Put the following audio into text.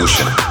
revolution.